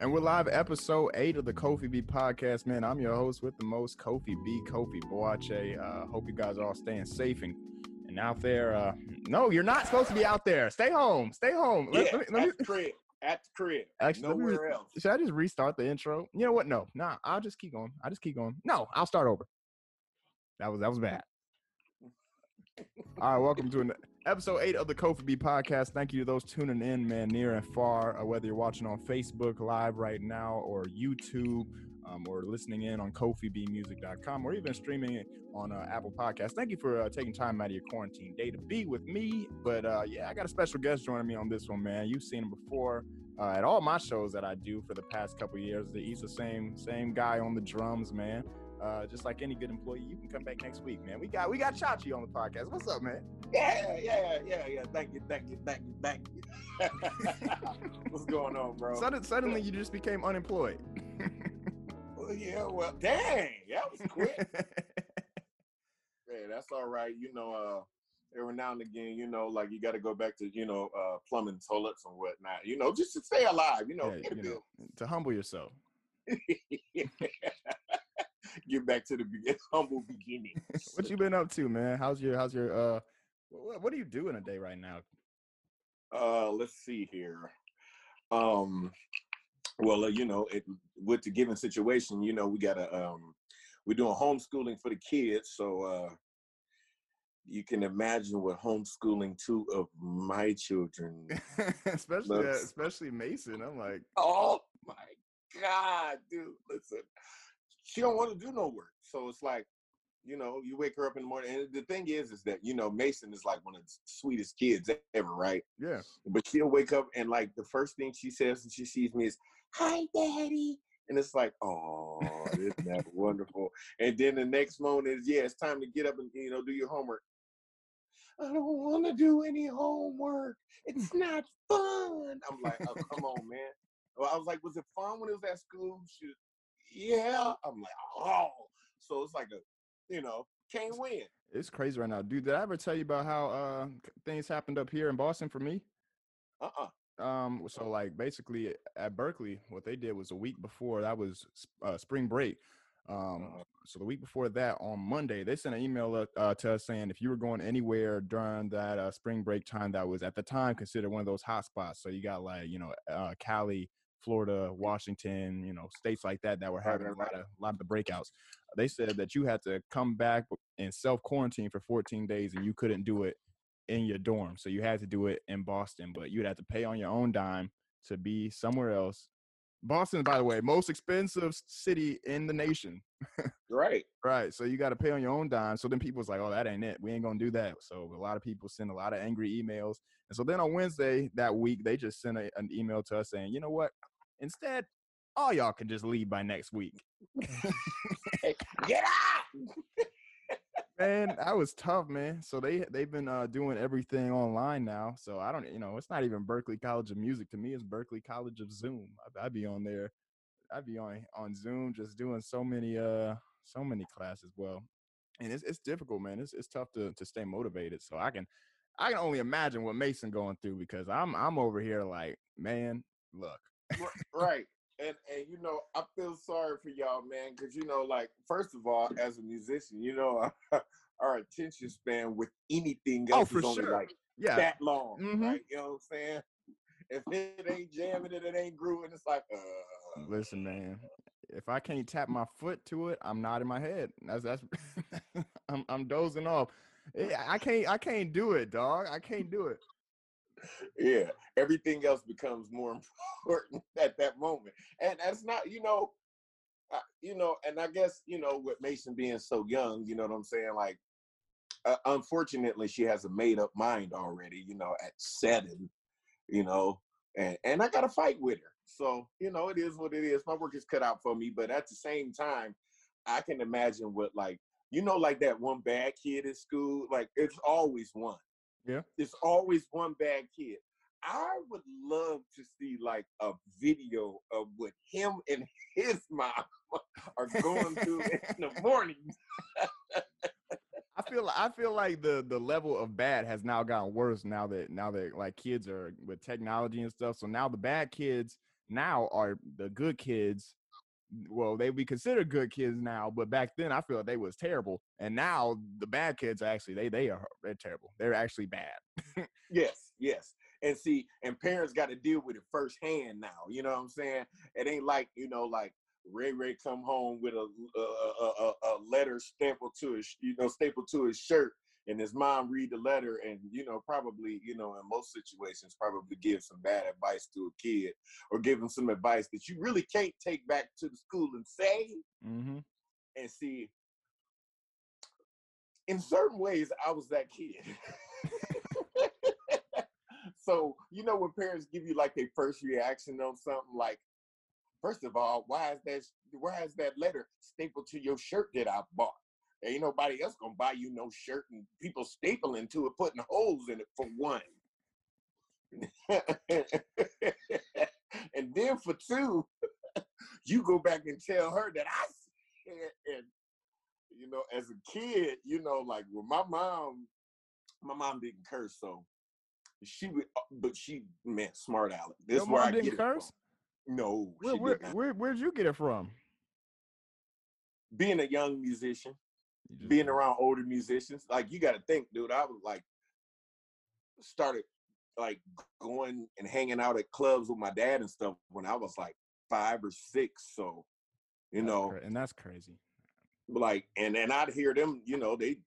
And we're live episode eight of the Kofi B podcast, man. I'm your host with the most, Kofi B, Kofi Boache. Uh, hope you guys are all staying safe and, and out there. Uh, no, you're not supposed to be out there. Stay home. Stay home. Let, yeah, let me, let at me, the crib. At the crib. Actually, nowhere else. Should I just restart the intro? You know what? No, nah. I'll just keep going. I'll just keep going. No, I'll start over. That was that was bad. All right, welcome to an episode eight of the Kofi B podcast. Thank you to those tuning in, man, near and far, uh, whether you're watching on Facebook Live right now or YouTube um, or listening in on KofiBmusic.com or even streaming it on uh, Apple Podcasts. Thank you for uh, taking time out of your quarantine day to be with me. But uh, yeah, I got a special guest joining me on this one, man. You've seen him before uh, at all my shows that I do for the past couple years. He's the same same guy on the drums, man. Uh, just like any good employee, you can come back next week, man. We got we got Chochi on the podcast. What's up, man? Yeah, yeah, yeah, yeah. Thank you, thank you, thank you, thank you. What's going on, bro? Suddenly, suddenly you just became unemployed. well, yeah, well, dang, that was quick. yeah, that's all right. You know, uh, every now and again, you know, like you got to go back to, you know, uh, plumbing toilets and whatnot, you know, just to stay alive, you know, yeah, you know to humble yourself. get back to the humble beginning. what you been up to, man? How's your how's your uh what, what are you doing a day right now? Uh let's see here. Um well, uh, you know, it, with the given situation, you know, we got to um we're doing homeschooling for the kids, so uh you can imagine what homeschooling two of my children especially uh, especially Mason. I'm like, "Oh my god, dude, listen she don't want to do no work. So it's like, you know, you wake her up in the morning. And the thing is, is that, you know, Mason is like one of the sweetest kids ever, right? Yeah. But she'll wake up and like the first thing she says when she sees me is, Hi, Daddy. And it's like, oh, isn't that wonderful? And then the next moment is, yeah, it's time to get up and, you know, do your homework. I don't want to do any homework. It's not fun. I'm like, oh, come on, man. Well, I was like, was it fun when it was at school? She, yeah. I'm like, oh. So it's like a, you know, can't win. It's crazy right now, dude. Did I ever tell you about how uh things happened up here in Boston for me? Uh uh-uh. uh Um. So like basically at Berklee, what they did was a week before that was uh, spring break. Um. Uh-huh. So the week before that, on Monday, they sent an email uh, to us saying if you were going anywhere during that uh, spring break time, that was at the time considered one of those hot spots. So you got like you know uh, Cali, Florida, Washington, you know, states like that that were having a lot of a lot of the breakouts. They said that you had to come back and self quarantine for 14 days, and you couldn't do it in your dorm. So you had to do it in Boston, but you'd have to pay on your own dime to be somewhere else. Boston, by the way, most expensive city in the nation. right. Right. So you got to pay on your own dime. So then people's like, oh, that ain't it. We ain't going to do that. So a lot of people send a lot of angry emails. And so then on Wednesday that week, they just sent a, an email to us saying, you know what? Instead, all y'all can just leave by next week. Get out! man, that was tough, man. So they they've been uh, doing everything online now. So I don't, you know, it's not even Berklee College of Music to me. It's Berklee College of Zoom. I, would be on there. I'd be on on Zoom, just doing so many uh so many classes. Well, and it's it's difficult, man. It's it's tough to to stay motivated. So I can I can only imagine what Mason going through because I'm I'm over here like, man, look, right. And and you know, I feel sorry for y'all, man, because you know, like first of all, as a musician, you know, our, our attention span with anything oh, else oh, is only sure. like yeah. that long, mm-hmm. right? You know what I'm saying? If it ain't jamming it, it ain't grooving. It's like, uh. Listen, man. If I can't tap my foot to it, I'm nodding my head. That's that's. I'm I'm dozing off. Eh, I can't I can't do it, dog. I can't do it yeah, everything else becomes more important at that moment, and that's not, you know, uh, you know, and I guess you know, with Mason being so young, you know what I'm saying, like. Uh, unfortunately, she has a made up mind already. You know, at seven, you know, and and I got to fight with her. So you know, it is what it is. My work is cut out for me, but at the same time, I can imagine what like you know, like that one bad kid at school. Like it's always one. Yeah. There's always one bad kid. I would love to see like a video of what him and his mom are going through in the morning. I feel I feel like the the level of bad has now gotten worse now that now that like kids are with technology and stuff. So now the bad kids now are the good kids. Well, they be considered good kids now, but back then I feel like they was terrible, and now the bad kids actually they they are they're terrible. They're actually bad. Yes, yes. And see, and parents got to deal with it firsthand now. You know what I'm saying? It ain't like you know, like Ray Ray come home with a a, a, a, letter stapled to his, you know, stapled to his shirt, and his mom read the letter, and you know, probably, you know, in most situations, probably give some bad advice to a kid, or give him some advice that you really can't take back to the school and say. mm-hmm. And see, in certain ways, I was that kid. so you know when parents give you like their first reaction on something like first of all why is that why is that letter stapled to your shirt that i bought ain't nobody else gonna buy you no shirt and people stapling to it putting holes in it for one and then for two you go back and tell her that i said and you know as a kid you know like when my mom my mom didn't curse so she would, uh, but she meant smart aleck. This Your where I didn't get it curse? No, Where, she where, did where where'd you get it from? Being a young musician, just- being around older musicians, like you got to think, dude. I was like, started like going and hanging out at clubs with my dad and stuff when I was like five or six. So, you that's know, cra- and that's crazy. like, and and I'd hear them, you know, they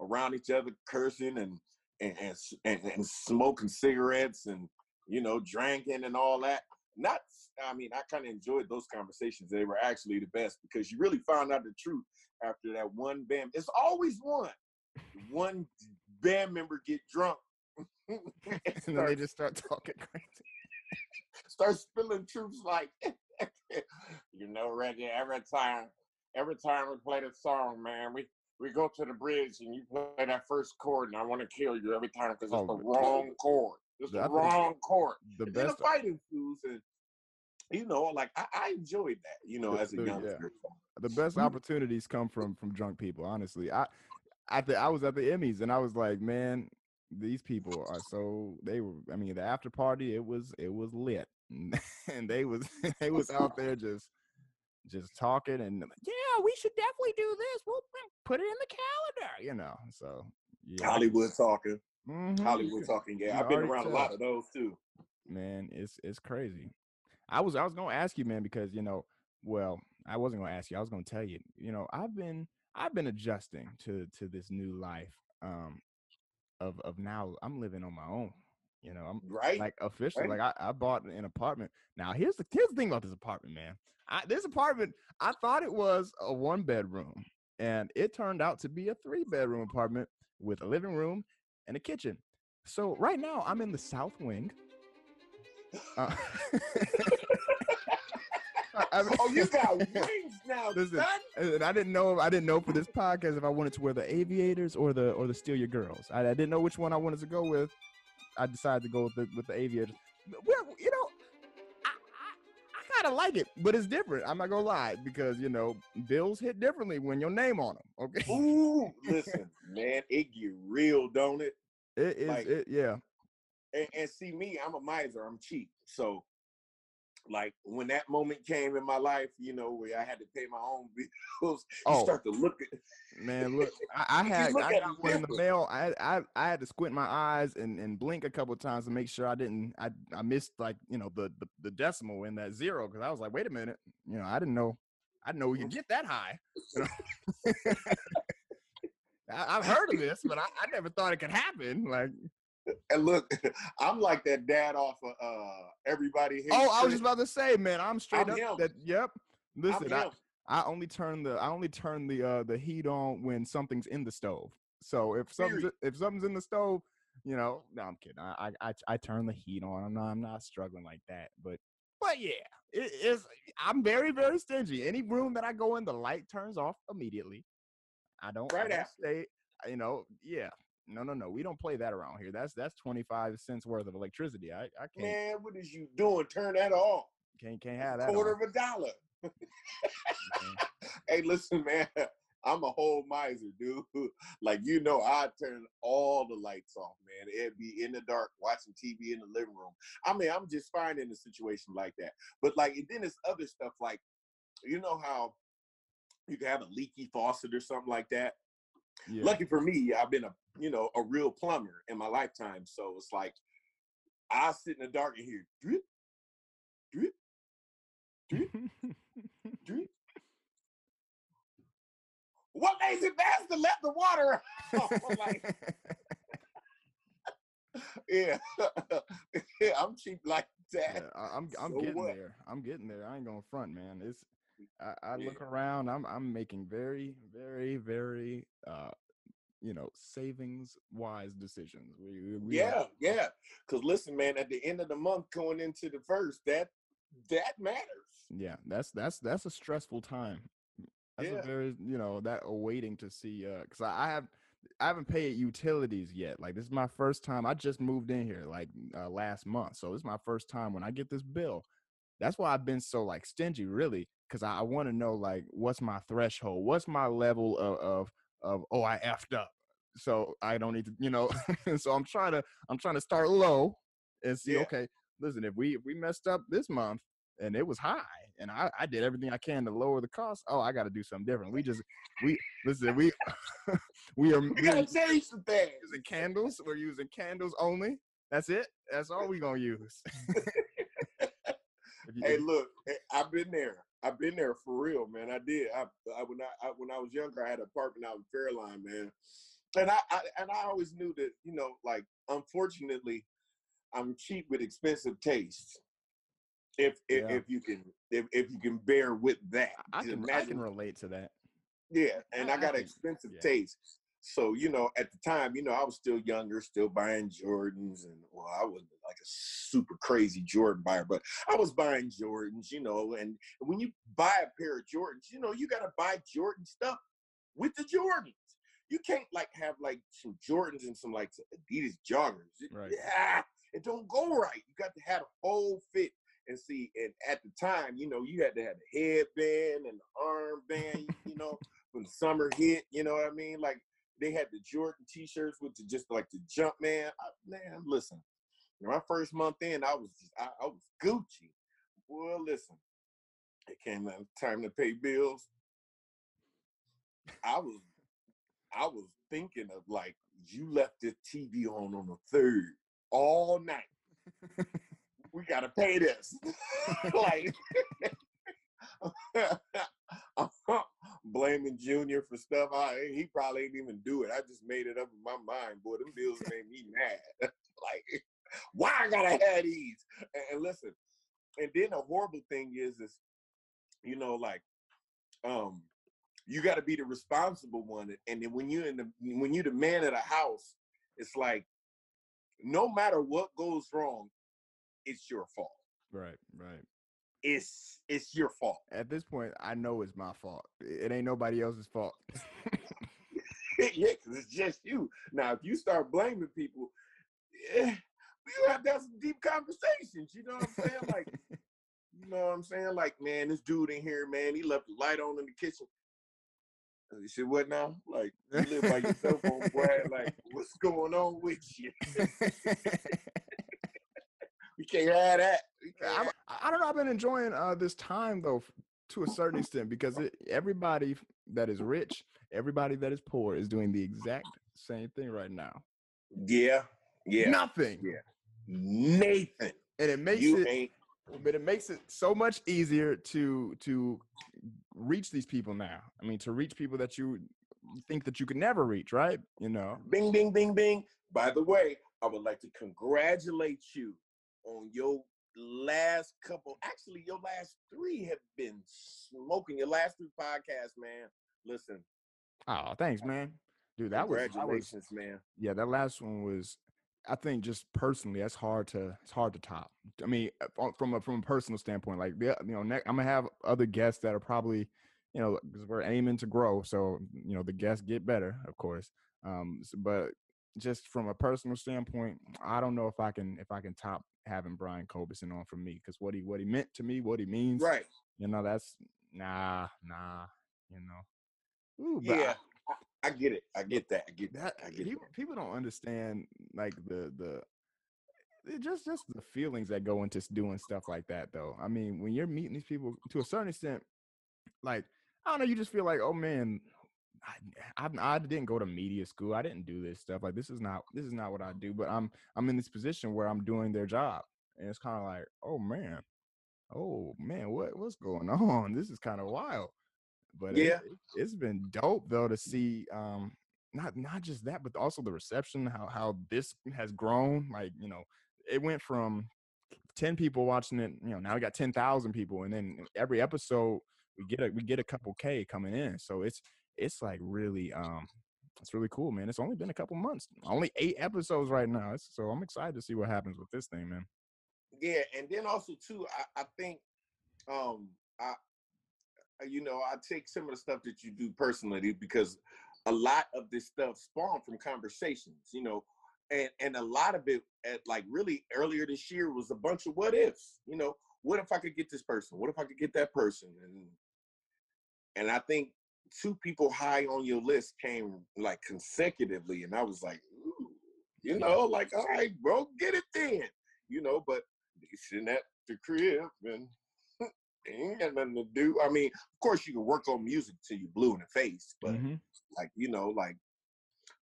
around each other cursing and and and, and, and smoking cigarettes and you know drinking and all that. Not, I mean, I kind of enjoyed those conversations. They were actually the best because you really found out the truth after that one band. It's always one. One band member get drunk. and and then they just start talking crazy. start spilling truths like, you know, Reggie. Every time, every time we play the song, man, we we go to the bridge and you play that first chord, and I want to kill you every time because it's Oh, the wrong chord. It's the wrong court. The And then best the fight ensues, and you know, like I, I enjoyed that, you know, The- as a the- yeah. the best Mm. opportunities come from from drunk people honestly i at the i was at the emmys and i was like man these people are so they were i mean the after party it was it was lit and they was they was out there just just talking and yeah we should definitely do this we'll put it in the calendar you know so yeah Hollywood talking, Mhm, Hollywood talking. Yeah, I've been around a lot of those too. man it's it's crazy i was i was gonna ask you man because you know well i wasn't gonna ask you i was gonna tell you you know i've been i've been adjusting to to this new life um of of now i'm living on my own you know i'm Right? like officially right. like I, I bought an apartment now here's the here's the thing about this apartment man I, this apartment i thought it was a one bedroom and it turned out to be a three bedroom apartment with a living room and a kitchen so right now i'm in the south wing uh, I- mean- oh, you got wings now, Listen, and I didn't know I didn't know for this podcast if I wanted to wear the aviators or the or the steal your girls. I, I didn't know which one I wanted to go with. I decided to go with the with the aviators. Well, you know, kind of like it, but it's different. I'm not gonna lie because you know bills hit differently when your name on them. Okay, Ooh, listen, man, it get real, don't it? it is. like- it, yeah, and, and see me, I'm a miser. I'm cheap. So, like when that moment came in my life, you know, where I had to pay my own bills, you Oh. start to look at. man. Look, I, I had I got one in the mail. I I I had to squint my eyes and and blink a couple of times to make sure I didn't I I missed like you know the the, the decimal in that zero because I was like, wait a minute, you know, I didn't know I didn't know we could get that high. You know? I, I've heard of this, but I, I never thought it could happen. Like, And look, I'm like that dad off of uh, everybody. Hates oh, I was just about to say, man, I'm straight I'm up him. that. Yep. Listen, I. I only turn the I only turn the uh the heat on when something's in the stove. So if something's Period. if something's in the stove, you know, no, I'm kidding. I I I, I turn the heat on. I'm not I'm not struggling like that. But but yeah, it is. I'm very very stingy. Any room that I go in, the light turns off immediately. I don't. I Right don't stay. You know, yeah. No, no, no. We don't play that around here. That's that's 25 cents worth of electricity. I I can't Man, what is you doing? Turn that off. can't can't have that. Quarter on, of a dollar. Mm-hmm. Hey, listen, man. I'm a whole miser, dude. like you know, I turn all the lights off, man. It'd be in the dark, watching TV in the living room. I mean, I'm just fine in a situation like that. But like, and then there's other stuff like, you know how you can have a leaky faucet or something like that. Yeah. Lucky for me, I've been a you know a real plumber in my lifetime, so it's like I sit in the dark and hear drip, drip, drip, drip. What makes it best to let the water out? like, yeah, yeah, I'm cheap like that. Yeah, I'm I'm so getting what? there. I'm getting there. I ain't gonna front, man. It's I, I yeah. look around. I'm I'm making very very very uh you know savings wise decisions. We, we yeah are, yeah. Because listen, man, at the end of the month, going into the first, that that matters. Yeah, that's that's that's a stressful time. That's yeah. a very you know that awaiting to see uh because I, I have I haven't paid utilities yet. Like this is my first time. I just moved in here like uh, last month, so this is my first time when I get this bill. That's why I've been so like stingy, really, because I, I want to know like what's my threshold, what's my level of, of of oh I effed up, so I don't need to, you know. so I'm trying to I'm trying to start low and see. Yeah. Okay, listen, if we if we messed up this month and it was high, and I, I did everything I can to lower the cost. Oh, I got to do something different. We just we listen. We we are. We gotta change some things. Using candles. We're using candles only. That's it. That's all we gonna use. hey, look, eh, I've been there. I've been there for real, man. I did. I, I when I, I, when I was younger, I had an apartment out in Fairlawn, man. And I, I and I always knew that you know, like unfortunately, I'm cheap with expensive taste if if, yeah. if you can if, if you can bear with that. I can imagine, I can relate to that. Yeah, and I, I got an expensive yeah. taste. So, you know, at the time, you know, I was still younger, still buying Jordans and well, I wasn't like a super crazy Jordan buyer, but I was buying Jordans, you know, and when you buy a pair of Jordans, you know, you gotta buy Jordan stuff with the Jordans. You can't like have like some Jordans and some like Adidas joggers. Right. Yeah, it don't go right. You got to have a whole fit and see, and at the time, you know, you had to have the headband and the armband, you know, when the summer hit, you know what I mean? Like they had the Jordan t-shirts with the, just like the jump man. I, man, listen, my first month in, I was just, I, I was Gucci. Well, listen, it came time to pay bills. I was, I was thinking of like, you left the TV on on the third all night. we gotta pay this. like blaming Junior for stuff. I he probably ain't even do it. I just made it up in my mind. Boy, them bills made me mad. like, why I gotta have these? And, and, listen, and then a horrible thing is is, you know, like, um, you got to be the responsible one. And then when you're in the when you're the man of the house, it's like, no matter what goes wrong, it's your fault. Right, right. It's it's your fault. At this point, I know it's my fault. It ain't nobody else's fault. yeah, because it's just you. Now, if you start blaming people, yeah, we have to have some deep conversations. You know what I'm saying? Like, you know what I'm saying? Like, man, this dude in here, man, he left the light on in the kitchen. You said, what now? Like, you live by yourself on boy. Like, what's going on with you? we can't have that. Can't I, don't know. I've been enjoying uh, this time though, to a certain extent, because it, everybody that is rich, everybody that is poor, is doing the exact same thing right now. Yeah, yeah. Nothing. Yeah. Nathan. And it makes you it. Ain't. But it makes it so much easier to to reach these people now. I mean, to reach people that you think that you could never reach, right? You know. Bing, bing, bing, bing. By the way, I would like to congratulate you on your last couple, actually, your last three have been smoking. Your last three podcasts, man. Listen. Oh, thanks, man. Dude, that was congratulations, man. Yeah, that last one was. I think just personally, that's hard to it's hard to top. I mean, uh, from a from a personal standpoint, like you know, I'm gonna have other guests that are probably, you know, because we're aiming to grow, so you know, the guests get better, of course. Um, but just from a personal standpoint, I don't know if I can if I can top having Brian Culbertson on for me because what he what he meant to me, what he means, right? You know, that's nah, nah. You know, Ooh, yeah, I, get it. I get that. I get that I get people, people don't understand like the the just just the feelings that go into doing stuff like that though i mean when you're meeting these people to a certain extent like i don't know you just feel like oh man I, I, I didn't go to media school i didn't do this stuff like this is not this is not what i do but i'm i'm in this position where i'm doing their job and it's kind of like oh man oh man what what's going on this is kind of wild but it- Yeah. it, it's been dope though to see um not not just that but also the reception how how this has grown like you know it went from 10 people watching it you know now we got 10,000 people and then every episode we get a we get a couple k coming in so it's it's like really um it's really cool man it's only been a couple months only 8 episodes right now It's- so I'm excited to see what happens with this thing man Yeah, and then also too, I, I think, um, I- you know, I take some of the stuff that you do personally because a lot of this stuff spawned from conversations, you know, and and a lot of it, at like really earlier this year, was a bunch of what ifs, you know, what if I could get this person? What if I could get that person? And and I think two people high on your list came like consecutively, and I was like, Ooh, you know, like all right, bro, get it then, you know, but they sitting at the crib and ain't got nothing to do. I mean, of course you can work on music till you blue in the face, but Mhm. like you know, like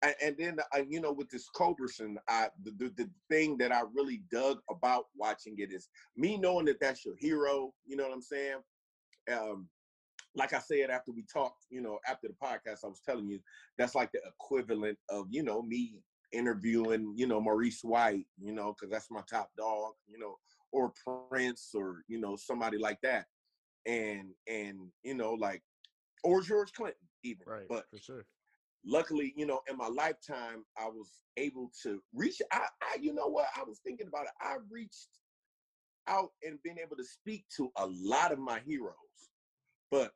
and, and then uh, you know with this Culbertson, I the, the the thing that I really dug about watching it is me knowing that that's your hero. You know what I'm saying? Um, like I said after we talked, you know, after the podcast, I was telling you that's like the equivalent of you know me interviewing, you know, Maurice White, you know, because that's my top dog, you know, or Prince, or you know, somebody like that, and and you know, like, or George Clinton, even. right But for sure luckily, you know, in my lifetime, I was able to reach. I, I, you know what? I was thinking about it. I reached out and been able to speak to a lot of my heroes, but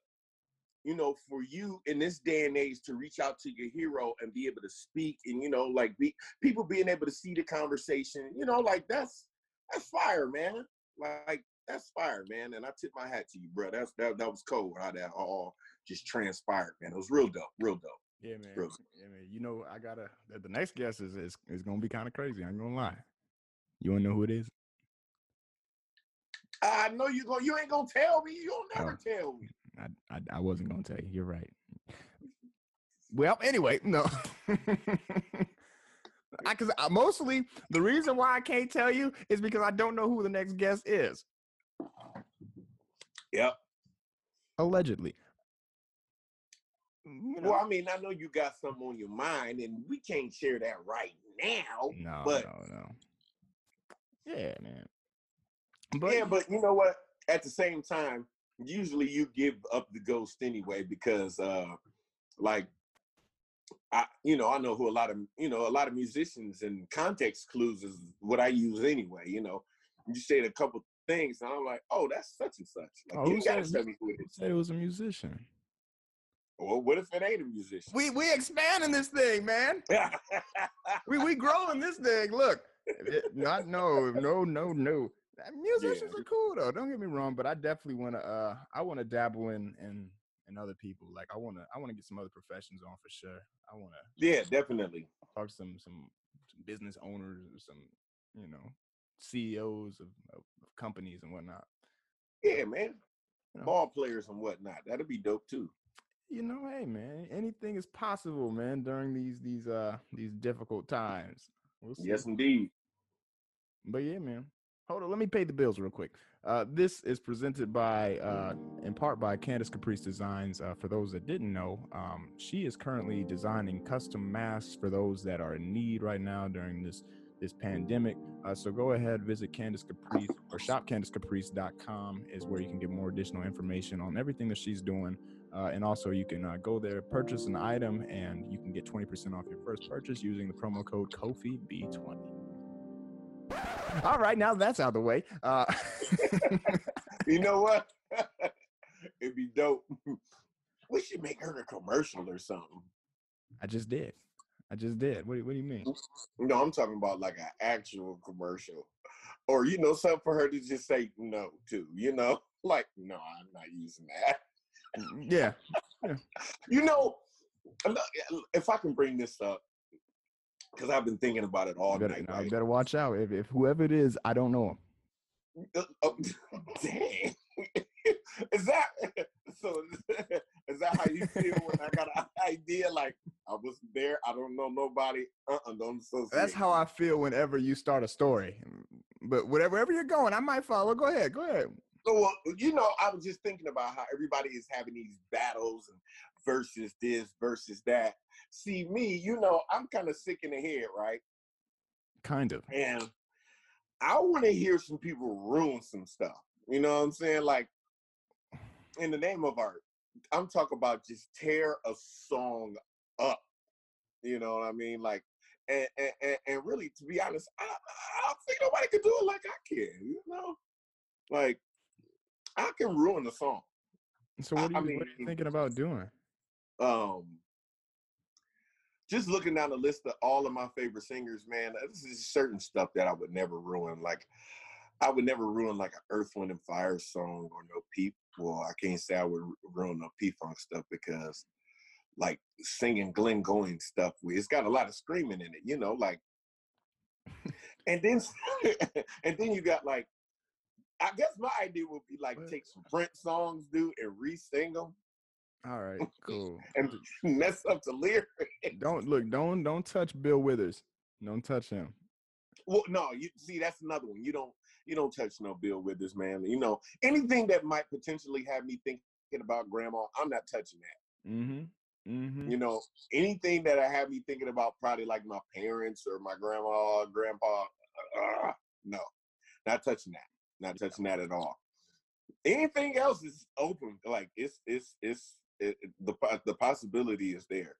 you know, for you in this day and age to reach out to your hero and be able to speak, and you know, like be people being able to see the conversation, you know, like that's that's fire, man. Like that's fire, man. And I tip my hat to you, bro. That's that that was cold how that all just transpired, man. It was real dope, real dope. Yeah, man. Bro. Yeah, man. You know, I gotta. The, the next guest is is, is gonna be kind of crazy. I ain't gonna lie. You wanna know who it is? I know you go. You ain't gonna tell me. You'll never Oh. tell me. I, I I wasn't gonna tell you. You're right. Well, anyway, no. I because I, uh, mostly the reason why I can't tell you is because I don't know who the next guest is. Yep. Allegedly. You know, Well, I mean, I know you got something on your mind, and we can't share that right now. no, but- no, no. Yeah, man. But yeah, but you know what? At the same time, usually you give up the ghost anyway because, uh like, I you know I know who a lot of you know a lot of musicians and context clues is what I use anyway. You know, you said a couple things, and I'm like, oh, that's such and such. Like, Oh, you gotta said- tell me who it is. said it was a musician. Well, what if it ain't a musician? We we expanding this thing, man. we we growing this thing. Look, it- not no no no no. Musicians Yeah. are cool though. Don't get me wrong, but I definitely want to. Uh, I want to dabble in in in other people. Like I want to. I want to get some other professions on for sure. I want to yeah, definitely. talk to some some some business owners or some you know CEOs of, of, of companies and whatnot. Yeah, man. You know. Ball players and whatnot. That'd be dope too. You know, hey man, anything is possible, man. During these these uh these difficult times. We'll see. Yes, indeed. But yeah, man. Hold on, let me pay the bills real quick. Uh, this is presented by, uh, in part by Candace Caprice Designs. Uh, for those that didn't know, um, she is currently designing custom masks for those that are in need right now during this this pandemic. Uh, so go ahead, visit Candace Caprice or shopcandacecaprice.com is where you can get more additional information on everything that she's doing. Uh, and also, you can uh, go there, purchase an item, and you can get 20% off your first purchase using the promo code KOFIB20. All right, now that's out of the way. Uh, You know what? It'd be dope. We should make her a commercial or something. I just did. I just did. What, do- what do you mean? No, I'm talking about like an actual commercial. Or, you know, something for her to just say no to, you know? Like, no, I'm not using that. Mm, Yeah. You know, if I can bring this up, because I've been thinking about it all You better, night. right? you better watch out. If, if whoever it is, I don't know him. Oh, dang. Is that so? Is that how you feel when I got an idea? Like I was there, I don't know nobody. Uh, uh don't associate. That's how I feel whenever you start a story. But whatever, wherever you're going, I might follow. Go ahead. Go ahead. So, well, you know, I was just thinking about how everybody is having these battles and versus this versus that. See, me, you know, I'm kind of sick in the head, right? Kind of. And I want to hear some people ruin some stuff. You know what I'm saying? Like, in the name of art, I'm talking about just tear a song up. You know what I mean? Like, and and, and, really, to be honest, I, I don't think nobody can do it like I can. You know, like I can ruin a song. So what are I you, what are you thinking about doing? Um, just looking down the list of all of my favorite singers, man, this is certain stuff that I would never ruin. Like, I would never ruin like an Earth, Wind, and Fire song or no P. Well, I can't say I would ru- ruin no P Funk stuff because, like, singing Glenn Goins stuff, it's got a lot of screaming in it, you know, like. and then, and then you got like, I guess my idea would be like take some Prince songs, dude, and re-sing them All right, cool. and mess up the lyrics. don't look. Don't don't touch Bill Withers. Don't touch him. Well, no, you see, that's another one. You don't you don't touch no Bill Withers man. You know, anything that might potentially have me thinking about grandma, I'm not touching that. Mm-hmm. Mm-hmm. You know, anything that I have me thinking about probably like my parents or my grandma, grandpa, uh, no, not touching that. Not touching that at all. Anything else is open. Like it's it's it's it, the the possibility is there.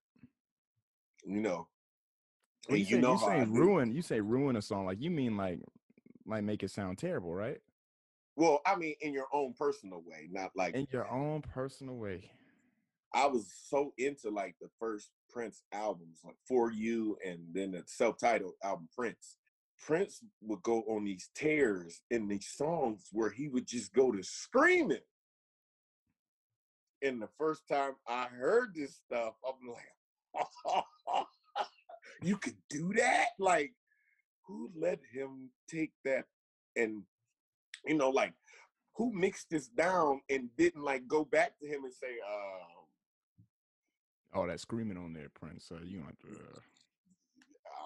You know. When you, And say, you, say ruin, you say ruin a song. Like you mean like like make it sound terrible, right? Well, I mean, in your own personal way, not like In your own personal way. I was so into like the first Prince albums, like For You, and then the self-titled album Prince. Prince would go on these tears in these songs where he would just go to screaming. And the first time I heard this stuff, I'm like, you could do that? Like, who let him take that and you know, like who mixed this down and didn't like go back to him and say, um, Oh, that screaming on there, Prince. So you don't have to. Uh,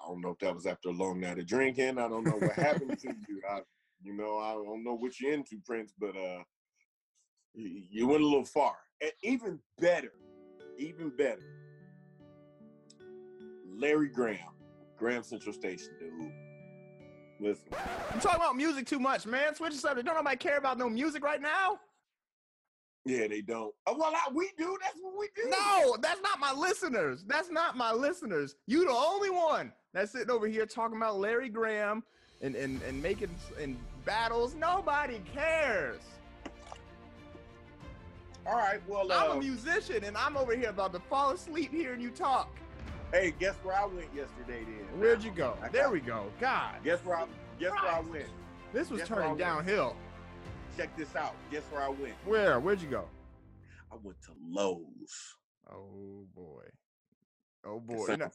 I don't know if that was after a long night of drinking. I don't know what happened to you. I, you know, I don't know what you're into, Prince, but uh, you, you went a little far. And even better, even better, Larry Graham, Graham Central Station, dude. Listen, I'm talking about music too much, man. Switch the subject. Don't nobody care about no music right now. yeah, they don't. Oh, well, I, we do. That's what we do. No, that's not my listeners. That's not my listeners. You the only one that's sitting over here talking about Larry Graham and and, and making and battles. Nobody cares. All right. Well, I'm uh, a musician and I'm over here about to fall asleep hearing you talk. Hey, guess where I went yesterday? Then Where'd you go? I There got- we go. God, Guess where I? Guess where I went? this was Guess turning downhill. Check this out. Guess where I went? Where? Where'd you go? I went to Lowe's. Oh boy. Oh boy. No,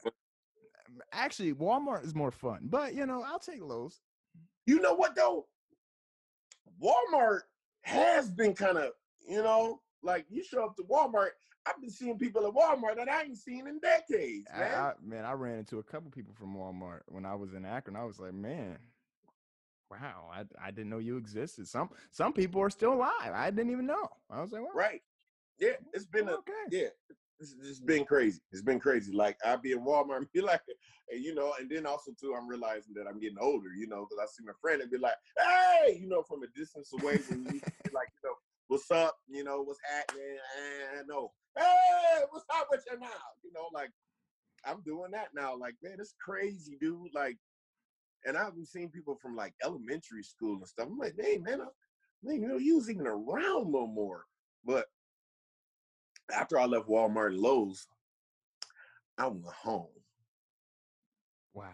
actually, Walmart is more fun, but you know, I'll take Lowe's. You know what though? Walmart has been kind of, you know, like you show up to Walmart. I've been seeing people at Walmart that I ain't seen in decades, man. I, man, I ran into a couple people from Walmart when I was in Akron. I was like, man, wow, I, I didn't know you existed. Some some people are still alive. I didn't even know. I was like, well, right? Yeah, it's been a okay. yeah. It's, it's been crazy. It's been crazy. Like I'll be in Walmart and be like, and, you know, and then also too, I'm realizing that I'm getting older, you know, because I see my friend and be like, hey, you know, from a distance away, when you like, you know, what's up, you know, what's happening, and no, hey, what's up with you now, you know, like I'm doing that now. Like, man, it's crazy, dude. Like, and I've seeing people from like elementary school and stuff. I'm like, hey, man, I, man, you know, you was even around no more. But after I left Walmart and Lowe's, I went home. Wow.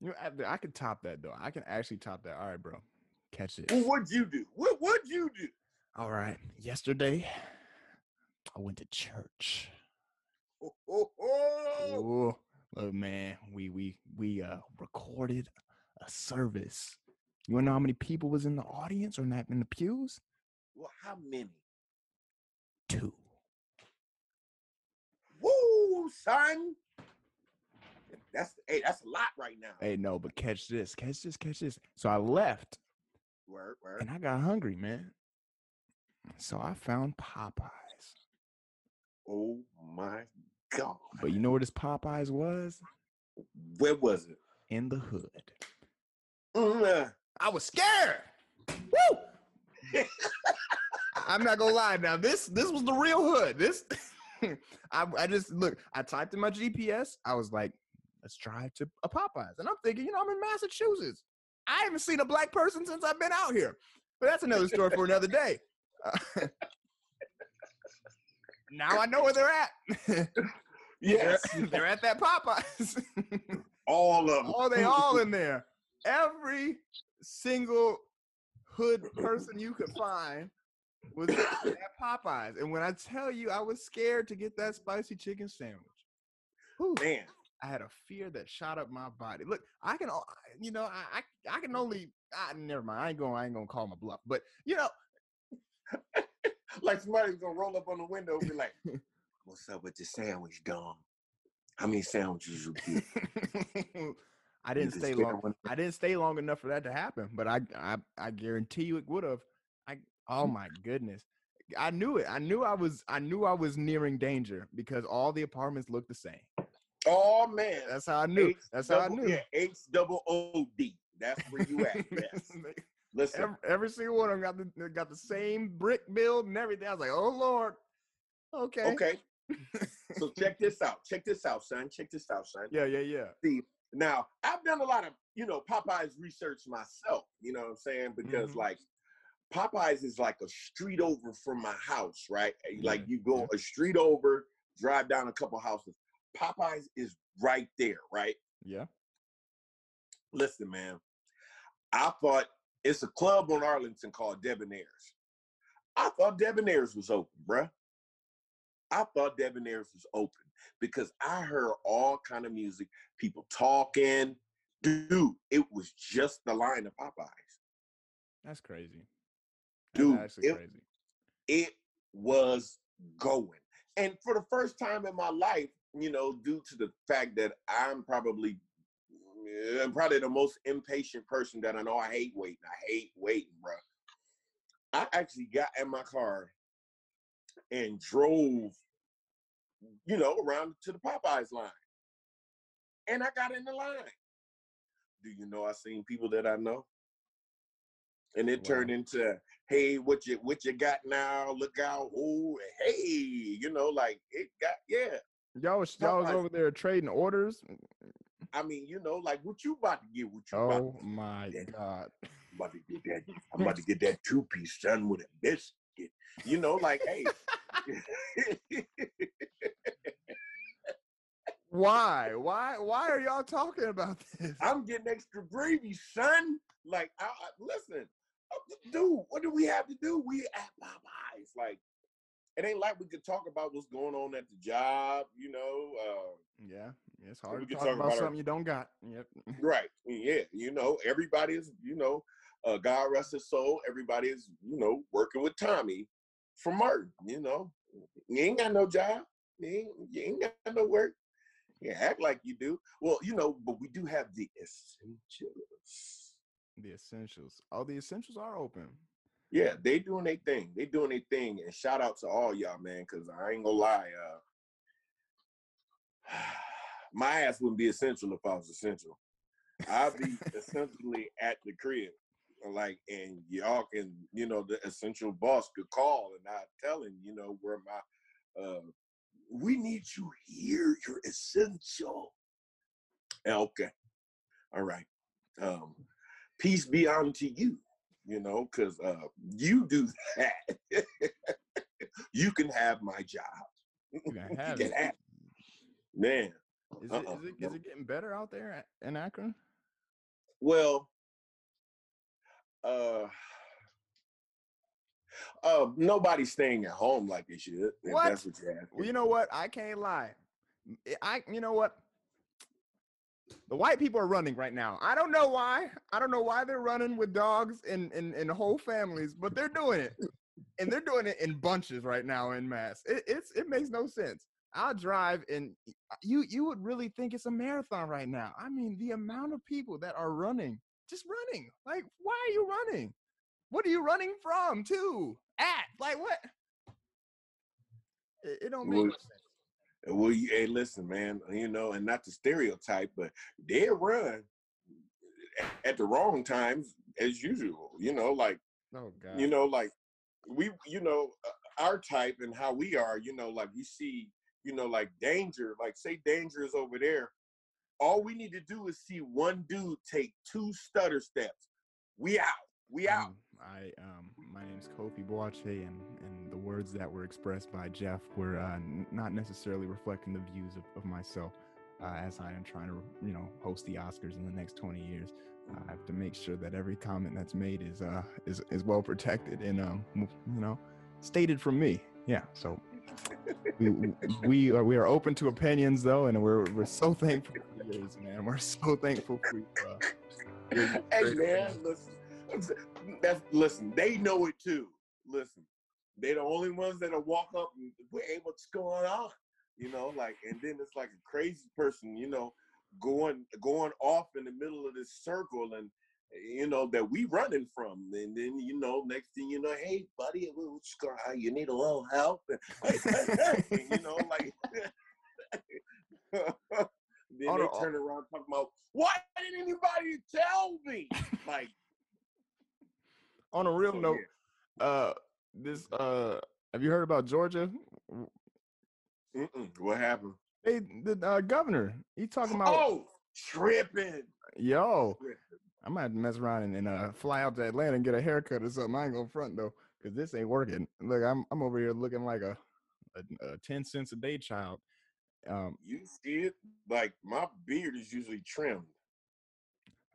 You know, I, I could top that though. I can actually top that. All right, bro. Catch it. Well, what'd you do? What what'd you do? All right. Yesterday, I went to church. oh, oh. Ooh, look, man, we we we uh recorded a service. You wanna know how many people was in the audience or not in the pews? Well, how many? Two. Woo, son. That's hey, that's a lot right now. Hey, no, but catch this, catch this, catch this. So I left Word, word. and I got hungry, man. So I found Popeyes. Oh my god. But you know where this Popeyes was? Where was it? In the hood. Mm, uh, I was scared. Woo! I'm not gonna lie. Now this this was the real hood. This I, I just look. I typed in my GPS. I was like, let's drive to a Popeyes, and I'm thinking, you know, I'm in Massachusetts. I haven't seen a black person since I've been out here. But that's another story for another day. Uh, now I know where they're at. they're, yes. they're at that Popeyes. all of them. Oh, they all in there. Every single hood person you could find was at Popeyes. And when I tell you, I was scared to get that spicy chicken sandwich. Whew, Man, I had a fear that shot up my body. Look, I can, you know, I I, I can mm. only. I, never mind. I ain't going. I ain't gonna call my bluff. But you know, like somebody's gonna roll up on the window and be like, What's up with the sandwich, Dom? How many sandwiches you get? I didn't stay long. on- I didn't stay long enough for that to happen, but I I, I guarantee you it would have. I oh my goodness. I knew it. I knew I was I knew I was nearing danger because all the apartments looked the same. Oh man. That's how I knew. H That's how I double- knew. Yeah, H double O D. That's where you at. Yes. Listen. every, every single one of them got the got the same brick build and everything. I was like, oh Lord. Okay. Okay. so check this out. Check this out, son. Check this out, son. Yeah, yeah, yeah. See, now I've done a lot of, you know, Popeyes research myself. You know what I'm saying? Because Mhm. like Popeyes is like a street over from my house, right? Uh, Like you go a street over, drive down a couple houses. Popeyes is right there, right? Yeah. Listen, man. I thought it's a club on Arlington called Debonair's. I thought Debonair's was open, bruh. I thought Debonair's was open because I heard all kind of music, people talking. Dude, it was just the line of Popeyes. That's crazy. That's Dude, actually it- crazy. It was going. And for the first time in my life, you know, due to the fact that I'm probably I'm probably the most impatient person that I know. I hate waiting. I hate waiting, bro. I actually got in my car and drove, you know, around to the Popeyes line. And I got in the line. Do you know I seen people that I know? And it turned into, hey, what you what you got now? Look out. Oh, hey, you know, like it got, yeah. Y'all was y'all was over there trading orders. I mean, you know, like what you about to get, what you about Oh my god. I'm about to get that. I'm about to get that two piece son with a biscuit. You know, like hey. Why? Why? Why are y'all talking about this? I'm getting extra gravy, son. Like, I, I, listen, uh, dude, what do we have to do? We at Popeyes. Like, it ain't like we could talk about what's going on at the job. You know, uh, Yeah, it's hard to talk talk about about our- something you don't got. Yep. right? Yeah, you know, everybody is, you know, uh, God rest his soul. Everybody is, you know, working with Tommy for Martin. You know, you ain't got no job. You ain't, you ain't got no work. You act like you do. Well, you know, but we do have the essentials. The essentials. Oh, the essentials are open. Yeah, they doing their thing. They doing their thing. And shout out to all y'all, man, because I ain't gonna lie. Uh, my ass wouldn't be essential if I was essential. I'd be essentially at the crib. Like, and y'all can, you know, the essential boss could call and I tell him, you know, where my uh we need you here. You're essential. Okay. All right. Um, peace be unto you, you know, because uh you do that. you can have my job. You can have can it. have- Man. Is it, Uh-uh, is it is it getting better out there in Akron? Well, uh, uh, nobody's staying at home like they should. If What? that's what you're. Well, you know what? I can't lie. I, you know what? The white people are running right now. I don't know why. I don't know why they're running with dogs and and, and whole families, but they're doing it, and they're doing it in bunches right now in mass. It, it's it makes no sense. I'll drive and uh, you you would really think it's a marathon right now. I mean, the amount of people that are running, just running. Like, why are you running? What are you running from? To at like what? It, it don't make Well, sense. Well, you, hey, listen, man. You know, and not to stereotype, but they run at the wrong times as usual. You know, like Oh God. you know, like we, you know, uh, our type and how we are. You know, like we see, you know, like danger. Like say danger is over there. All we need to do is see one dude take two stutter steps. We out. We out. Um, I um, my name's Kofi Boache, and and the words that were expressed by Jeff were uh, not necessarily reflecting the views of, of myself. Uh, as I am trying to, you know, host the Oscars in the next 20 years, I have to make sure that every comment that's made is uh is is well protected and um you know stated from me. Yeah. So we we- we are we are open to opinions though, and we're we're so thankful for yours, man. We're so thankful for you. Uh, hey man, listen. That's listen. They know it too. Listen, they're the only ones that'll walk up and hey, what's going on? You know, like, and then it's like a crazy person, you know, going going off in the middle of this circle and you know that we running from, and then you know, next thing you know, hey buddy, what's going on? You need a little help, and, you know, like. then oh, they oh. turn around talking about why didn't anybody tell me? Like, on a real so, note, uh, this uh, have you heard about Georgia? Mm-mm. what happened? Hey, the uh, governor, he talking about Oh, tripping. yo. tripping. I might mess around and, and uh, fly out to Atlanta and get a haircut or something. I ain't gonna front though, cause this ain't working. Look, I'm I'm over here looking like a a, a ten cents a day child. Um, You see it? Like my beard is usually trimmed.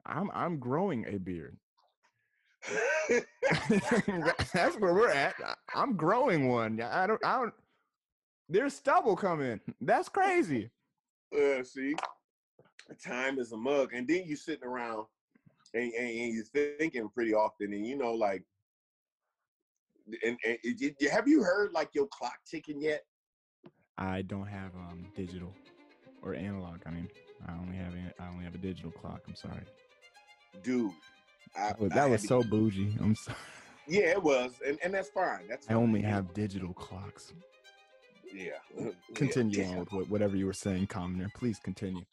I'm I'm growing a beard. That's where we're at. I- I'm growing one. Yeah, I don't I don't. There's stubble coming. That's crazy. uh, see, time is a mug, and then you're sitting around and, and, and you're thinking pretty often, and you know, like, and, and it- it- have you heard like your clock ticking yet? I don't have um digital or analog. I mean, I only have I only have a digital clock. I'm sorry. Dude, I, That was, that was so bougie. I'm sorry. Yeah, it was, and, and that's fine. That's I only have digital clocks. yeah. Yeah, Continue damn. on with whatever you were saying, Commoner. Please continue.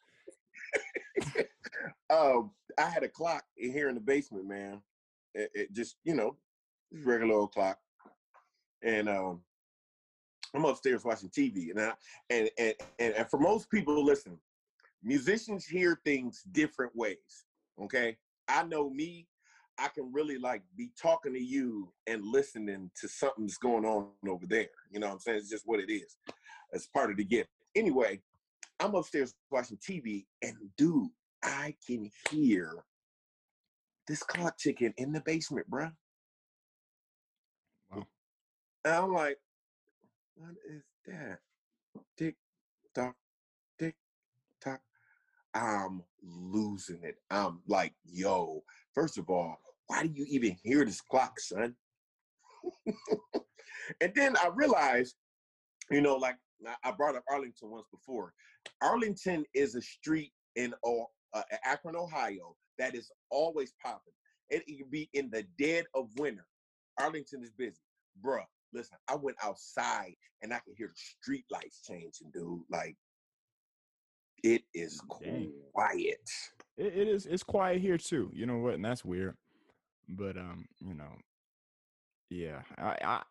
um, I had a clock here in the basement, man. It, it just, you know, regular old clock. And um, I'm upstairs watching TV, and I, and, and and and for most people, listen, musicians hear things different ways. Okay, I know me. I can really like be talking to you and listening to something's going on over there. You know what I'm saying? It's just what it is. It's part of the gift. Anyway, I'm upstairs watching TV, and dude, I can hear this clock ticking in the basement, bruh. Wow. And I'm like, what is that? Tick tock. I'm losing it. I'm like, yo, first of all, why do you even hear this clock, son? and then I realized, you know, like I- brought up Arlington once before. Arlington is a street in uh, Akron, Ohio, that is always popping. It, can be in the dead of winter. Arlington is busy, bruh. Listen, I went outside and I could hear the street lights changing, dude. Like, it is Dang. quiet. It, it is. It's quiet here too. You know what? And that's weird. But um, you know, yeah, I, I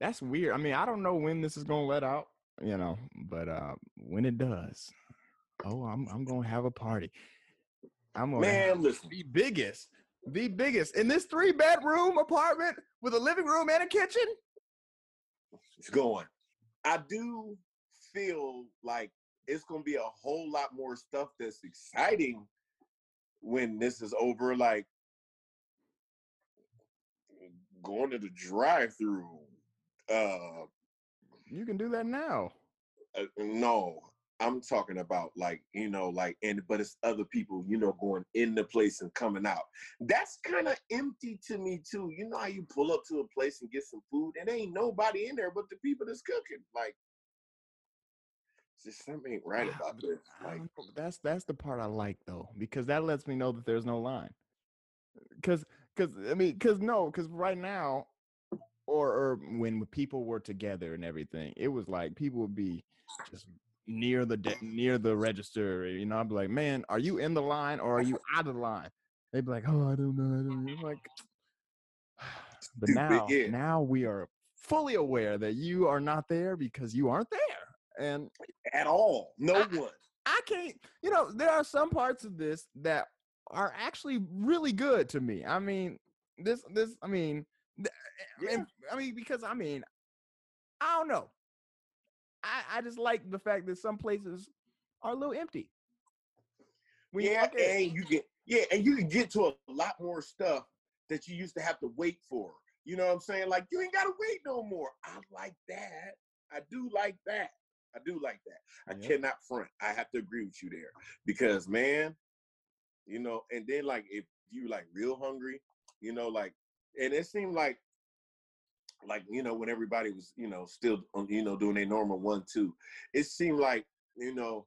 that's weird. I mean, I don't know when this is gonna let out. You know, but uh, when it does, oh, I'm I'm gonna have a party. I'm gonna Man, listen, the biggest, the biggest in this three bedroom apartment with a living room and a kitchen. it's going. I do feel like it's gonna be a whole lot more stuff that's exciting when this is over. Like going to the drive-through. Uh, You can do that now. uh no, I'm talking about like, you know, like and but it's other people, you know, going in the place and coming out. That's kind of empty to me too. You know how you pull up to a place and get some food and ain't nobody in there but the people that's cooking. Like just something ain't right ah, about this. Like that's that's the part I like though, because that lets me know that there's no line. Cause cause I mean, cause no, cause right now, or or when people were together and everything, it was like people would be just near the de- near the register. You know, I'd be like, man, are you in the line or are you out of the line? They'd be like, oh, I don't know. I don't know. I'm like, but now, yeah. now we are fully aware that you are not there because you aren't there. And at all, no I, one. I can't. You know, there are some parts of this that are actually really good to me. I mean, this, this. I mean, eh, yeah. I mean, because I mean, I don't know. I, I just like the fact that some places are a little empty. When yeah, you and you get yeah, and you can get to a lot more stuff that you used to have to wait for. You know what I'm saying? Like you ain't gotta wait no more. I like that. I do like that. I do like that. I cannot front. I have to agree with you there because man, you know, and then like if you like real hungry, you know, like, and it seemed like like you know when everybody was you know still um, you know doing a normal one two it seemed like you know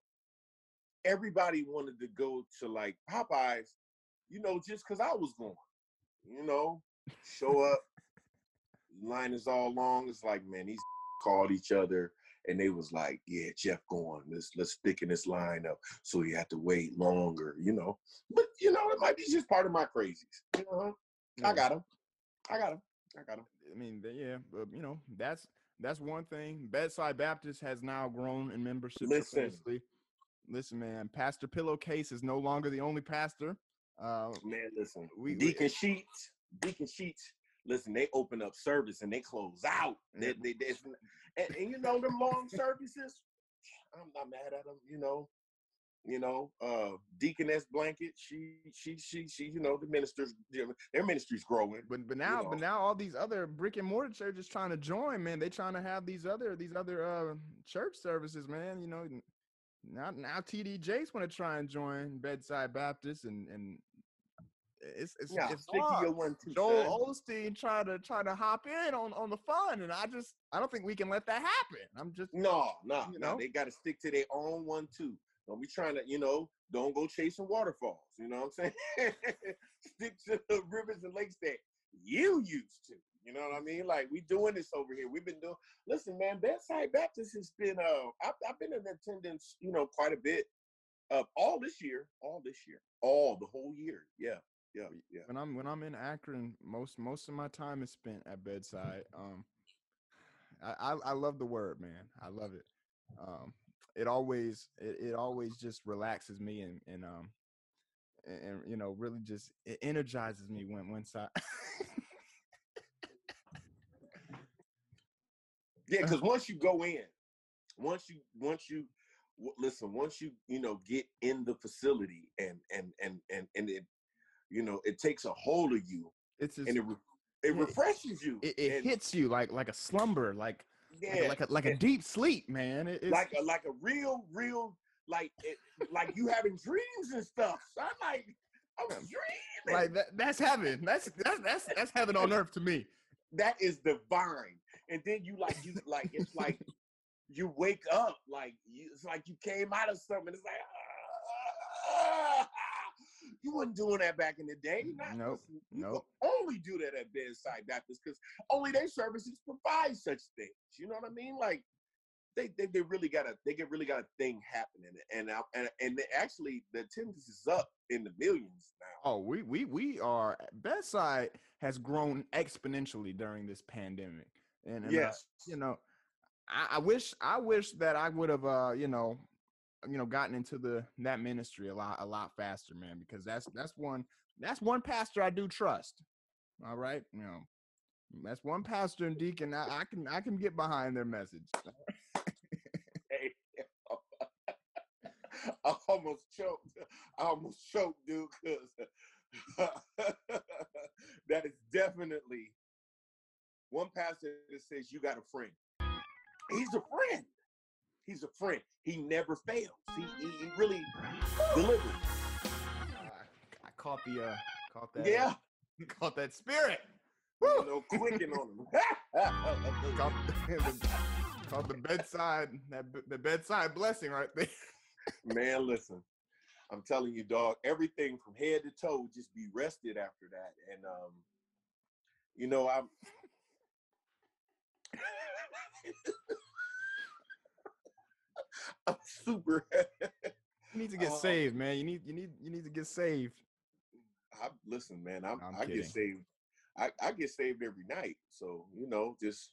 everybody wanted to go to like popeyes you know just because i was going you know show up line is all long it's like man these called each other and they was like yeah jeff going let's let's stick in this line up so you have to wait longer you know but you know it might be just part of my crazies you know i got them i got them i got them I mean, yeah, but you know, that's that's one thing. Bedside Baptist has now grown in membership. Listen, listen, man. Pastor Pillowcase is no longer the only pastor. Uh, man, listen. We, Deacon we, Sheets, Deacon Sheets. Listen, they open up service and they close out. They, they, they, and, and you know them long services. I'm not mad at them. You know, you know, uh, Deaconess Blanket, she, she, she, she, you know, the ministers, their ministry's growing. But but now, you know. but now all these other brick and mortar churches trying to join, man. They trying to have these other these other uh church services, man. You know, now now TD Jakes want to try and join Bedside Baptist and and it's it's, yeah, it's hard. One too, Joel Osteen trying to try to hop in on on the fun, and I just I don't think we can let that happen. I'm just no, no, no. Know? They got to stick to their own one too. Don't be trying to, you know, don't go chasing waterfalls. You know what I'm saying? Stick to the rivers and lakes that you used to. You know what I mean? Like we doing this over here. We've been doing. Listen, man, Bedside Baptist has been. Uh, I've, I've been in attendance. You know, quite a bit. Uh, all this year, all this year, all the whole year. Yeah, yeah, yeah. When I'm when I'm in Akron, most most of my time is spent at bedside. Um, I I, I love the word, man. I love it. Um, it always it, it always just relaxes me and and um and, and you know really just it energizes me when once I yeah because once you go in once you once you listen once you you know get in the facility and and and and and it you know it takes a hold of you it's just, and it it refreshes you it, it hits you like like a slumber like yeah, like a, like a, deep sleep, man. It, like a like a real, real like it, like you having dreams and stuff. So I'm like, I'm dreaming. Like that, that's heaven. That's that's that's that's heaven on earth to me. That is divine. And then you like you like it's like you wake up like you, it's like you came out of something. It's like. You wasn't doing that back in the day. Not, nope. You nope. only do that at bedside Baptist because only their services provide such things. You know what I mean? Like they they, they really got a they get really got a thing happening, and and and actually the attendance is up in the millions now. Oh, we we we are bedside has grown exponentially during this pandemic, and, and yes, uh, you know. I, I wish I wish that I would have uh you know you know gotten into the that ministry a lot a lot faster man because that's that's one that's one pastor i do trust all right? You know that's one pastor and deacon i, I can i can get behind their message. Hey, i almost choked i almost choked dude because that is definitely one pastor that says you got a friend. He's a friend He's a friend. He never fails. He he, he really delivers. I caught the uh caught that Yeah, caught that spirit. you know, clicking on him. Caught the, caught the bedside that the bedside blessing right there. Man, listen. I'm telling you, dog, everything from head to toe just be rested after that. And um, you know, I'm I'm super You need to get Uh, saved, man. You need you need you need to get saved. I listen, man, I'm, I'm I kidding. get saved. I, I get saved every night. So, you know, just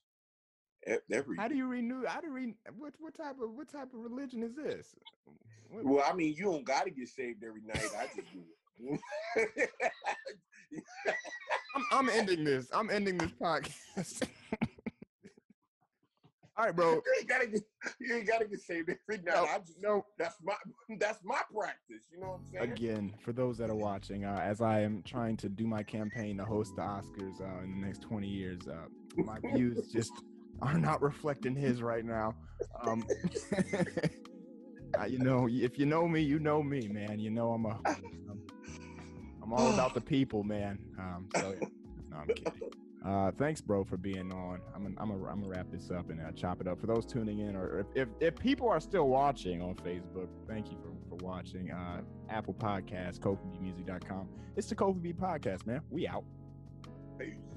every How do you renew? How do you re, what what type of what type of religion is this? What- well, I mean, you don't gotta get saved every night. I just do it. I'm, I'm ending this. I'm ending this podcast. All right, bro. you ain't gotta get you ain't gotta get saved every night. No, I just no. that's my that's my practice. You know what I'm saying? Again, for those that are watching, uh, as I am trying to do my campaign to host the Oscars uh, in the next 20 years, uh, my views just are not reflecting his right now. Um, you know, if you know me, you know me, man. You know I'm a, I'm, I'm all about the people, man. Um, so yeah. no, I'm kidding. Uh, thanks, bro, for being on. I'm gonna, I'm gonna, I'm gonna wrap this up and uh, chop it up. For those tuning in, or if, if, if people are still watching on Facebook, thank you for, for watching. Uh, Apple Podcast, KofiBMusic.com. It's the Kofi B Podcast, man. We out. Peace.